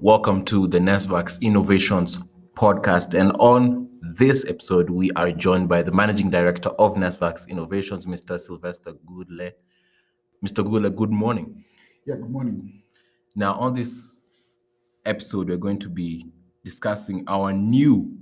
Welcome to the Nesvax Innovations podcast. And on this episode, we are joined by the managing director of Nesvax Innovations, Mr. Sylvester Goodle. Mr. Goodle, good morning. Yeah, good morning. Now, on this episode, we're going to be discussing our new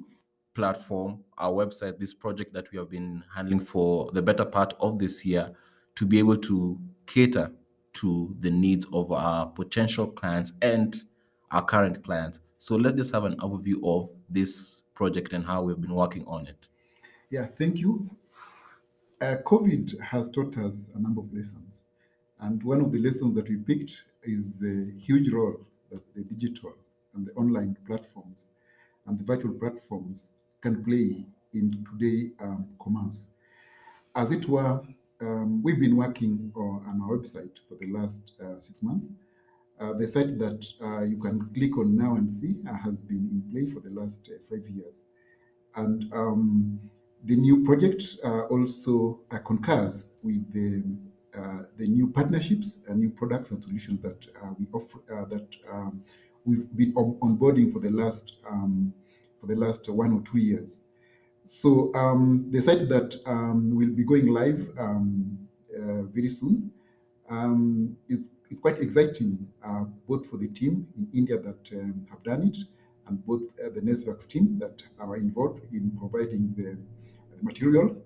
platform, our website, this project that we have been handling for the better part of this year to be able to cater to the needs of our potential clients and our current clients. So let's just have an overview of this project and how we've been working on it. Yeah, thank you. Uh, COVID has taught us a number of lessons. And one of the lessons that we picked is the huge role that the digital and the online platforms and the virtual platforms can play in today um, commerce. As it were, um, we've been working on, our website for the last uh, six months. Uh, the site that uh, you can click on now and see uh, has been in play for the last uh, five years. And um, the new project uh, also concurs with the the new partnerships and new products and solutions that we offer that um, we've been onboarding for the last um, for the last one or two years. So um, the site that um, will be going live um, uh, very soon um, is, is quite exciting, uh, both for the team in India that um, have done it and both uh, the Nesvax team that are involved in providing the, the material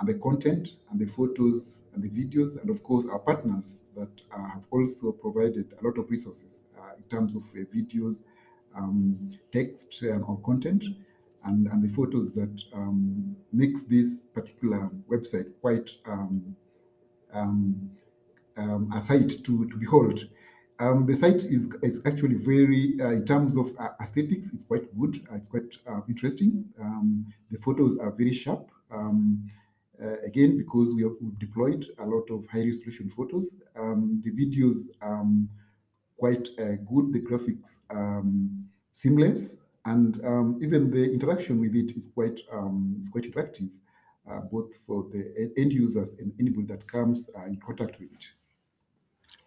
and the content and the photos and the videos, and of course our partners that uh, have also provided a lot of resources uh, in terms of uh, videos, um, text, and or content, and, and the photos that um, makes this particular website quite um, um, um, a site to, to behold. Um, the site is, is actually very, uh, in terms of uh, aesthetics, it's quite good. Uh, it's quite uh, interesting. Um, the photos are very sharp. Um, uh, again, because we have deployed a lot of high resolution photos. Um, the videos um, quite uh, good. The graphics um, seamless, and even the interaction with it is quite is quite interactive, both for the end users and anybody that comes in contact with it.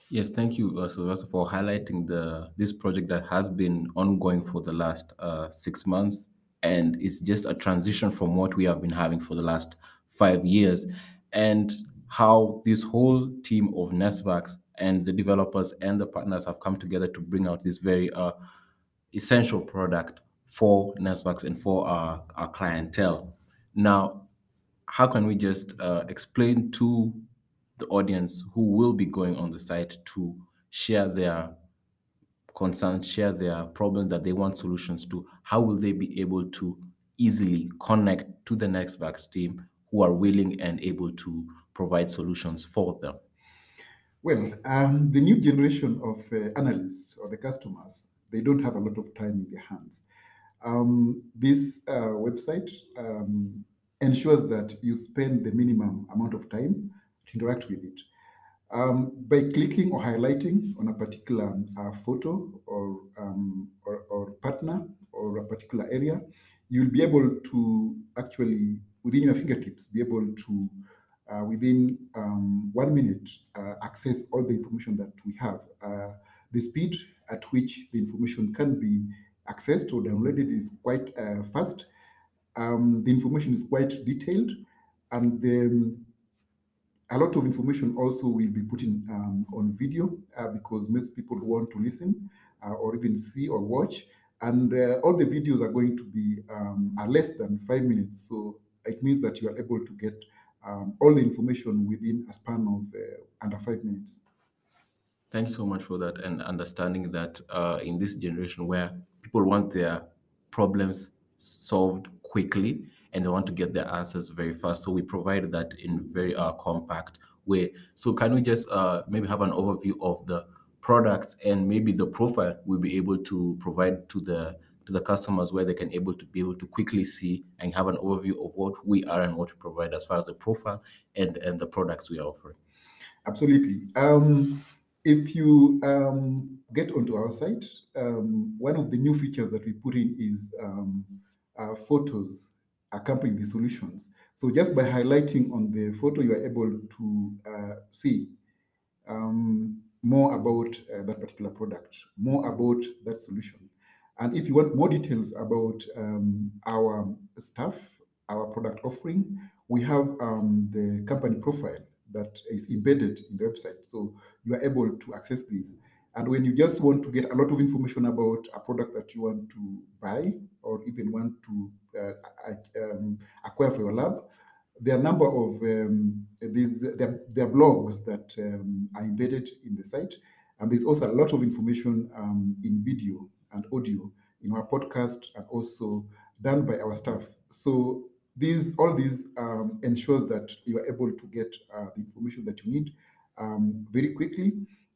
Yes, thank you, uh, Sylvester, for highlighting the this project that has been ongoing for the last uh, six months, and it's just a transition from what we have been having for the last five years, and how this whole team of Nesvax and the developers and the partners have come together to bring out this very uh, essential product for Nesvax and for our, our clientele. Now, how can we just uh, explain to the audience who will be going on the site to share their concerns, share their problems that they want solutions to, how will they be able to easily connect to the Nesvax team who are willing and able to provide solutions for them? Well, um, the new generation of uh, analysts or the customers, they don't have a lot of time in their hands. Um, this uh, website um, ensures that you spend the minimum amount of time to interact with it. Um, by clicking or highlighting on a particular uh, photo or, um, or, or partner or a particular area, you will be able to actually, within your fingertips, be able to, uh, within um, one minute, uh, access all the information that we have. Uh, the speed at which the information can be accessed or downloaded is quite uh, fast. Um, the information is quite detailed, and the a lot of information also will be put in um, on video uh, because most people want to listen uh, or even see or watch and uh, all the videos are going to be um, are less than five minutes. So it means that you are able to get um, all the information within a span of uh, under five minutes. Thank you so much for that and understanding that uh, in this generation where people want their problems solved quickly and they want to get their answers very fast. So we provide that in very uh, compact way. So can we just uh, maybe have an overview of the products and maybe the profile we'll be able to provide to the to the customers where they can able to be able to quickly see and have an overview of what we are and what we provide as far as the profile and and the products we are offering. Absolutely. Um, if you um, get onto our site, um, one of the new features that we put in is um, uh, photos accompanying the solutions. So just by highlighting on the photo, you are able to uh, see um, more about uh, that particular product, more about that solution. And if you want more details about um, our staff, our product offering, we have um, the company profile that is embedded in the website. So you are able to access these. And when you just want to get a lot of information about a product that you want to buy or even want to um, acquire for your lab, there are a number of um, these there, there are blogs that um, are embedded in the site, and there's also a lot of information um, in video and audio in our podcast and also done by our staff. So these all these um, ensures that you are able to get uh, the information that you need um, very quickly.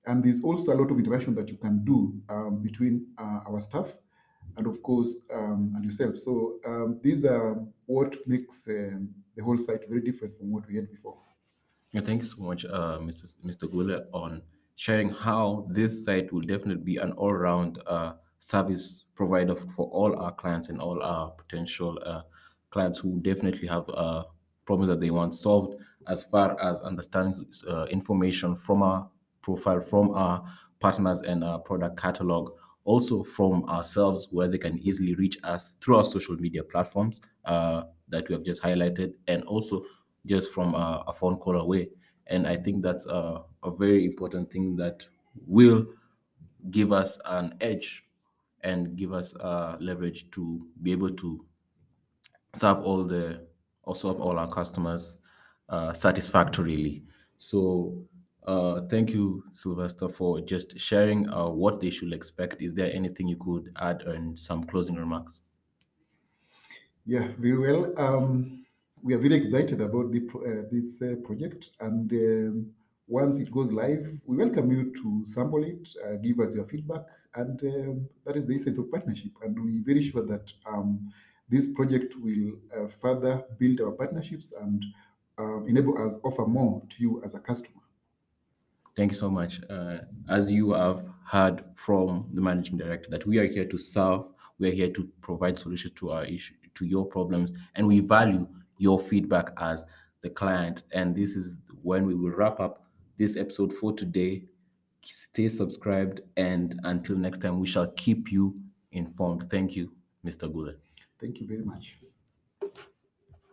And there's also a lot of interaction that you can do between uh, our staff and of course um, and yourself. So um, these are what makes um, the whole site very different from what we had before. Yeah, thank you so much, uh. Mr. Gule, on sharing how this site will definitely be an all-round uh, service provider for all our clients and all our potential uh, clients who definitely have uh, problems that they want solved as far as understanding uh, information from our profile, from our partners and our product catalog, also from ourselves where they can easily reach us through our social media platforms uh, that we have just highlighted, and also just from uh, a phone call away. And I think that's a, a very important thing that will give us an edge and give us uh, leverage to be able to serve all the or serve all our customers uh, satisfactorily. So uh, thank you, Sylvester, for just sharing uh, what they should expect. Is there anything you could add and some closing remarks? Yeah, very well. Um, we are very excited about the, uh, this uh, project, and um, once it goes live, we welcome you to sample it, uh, give us your feedback, and um, that is the essence of partnership. And we're very sure that um, this project will further build our partnerships and um, enable us offer more to you as a customer. Thank you so much. Uh, as you have heard from the managing director, that we are here to serve, we are here to provide solutions to our issue, to your problems, and we value your feedback as the client. And this is when we will wrap up this episode for today. Stay subscribed, and until next time, we shall keep you informed. Thank you, Mr. Gule. Thank you very much.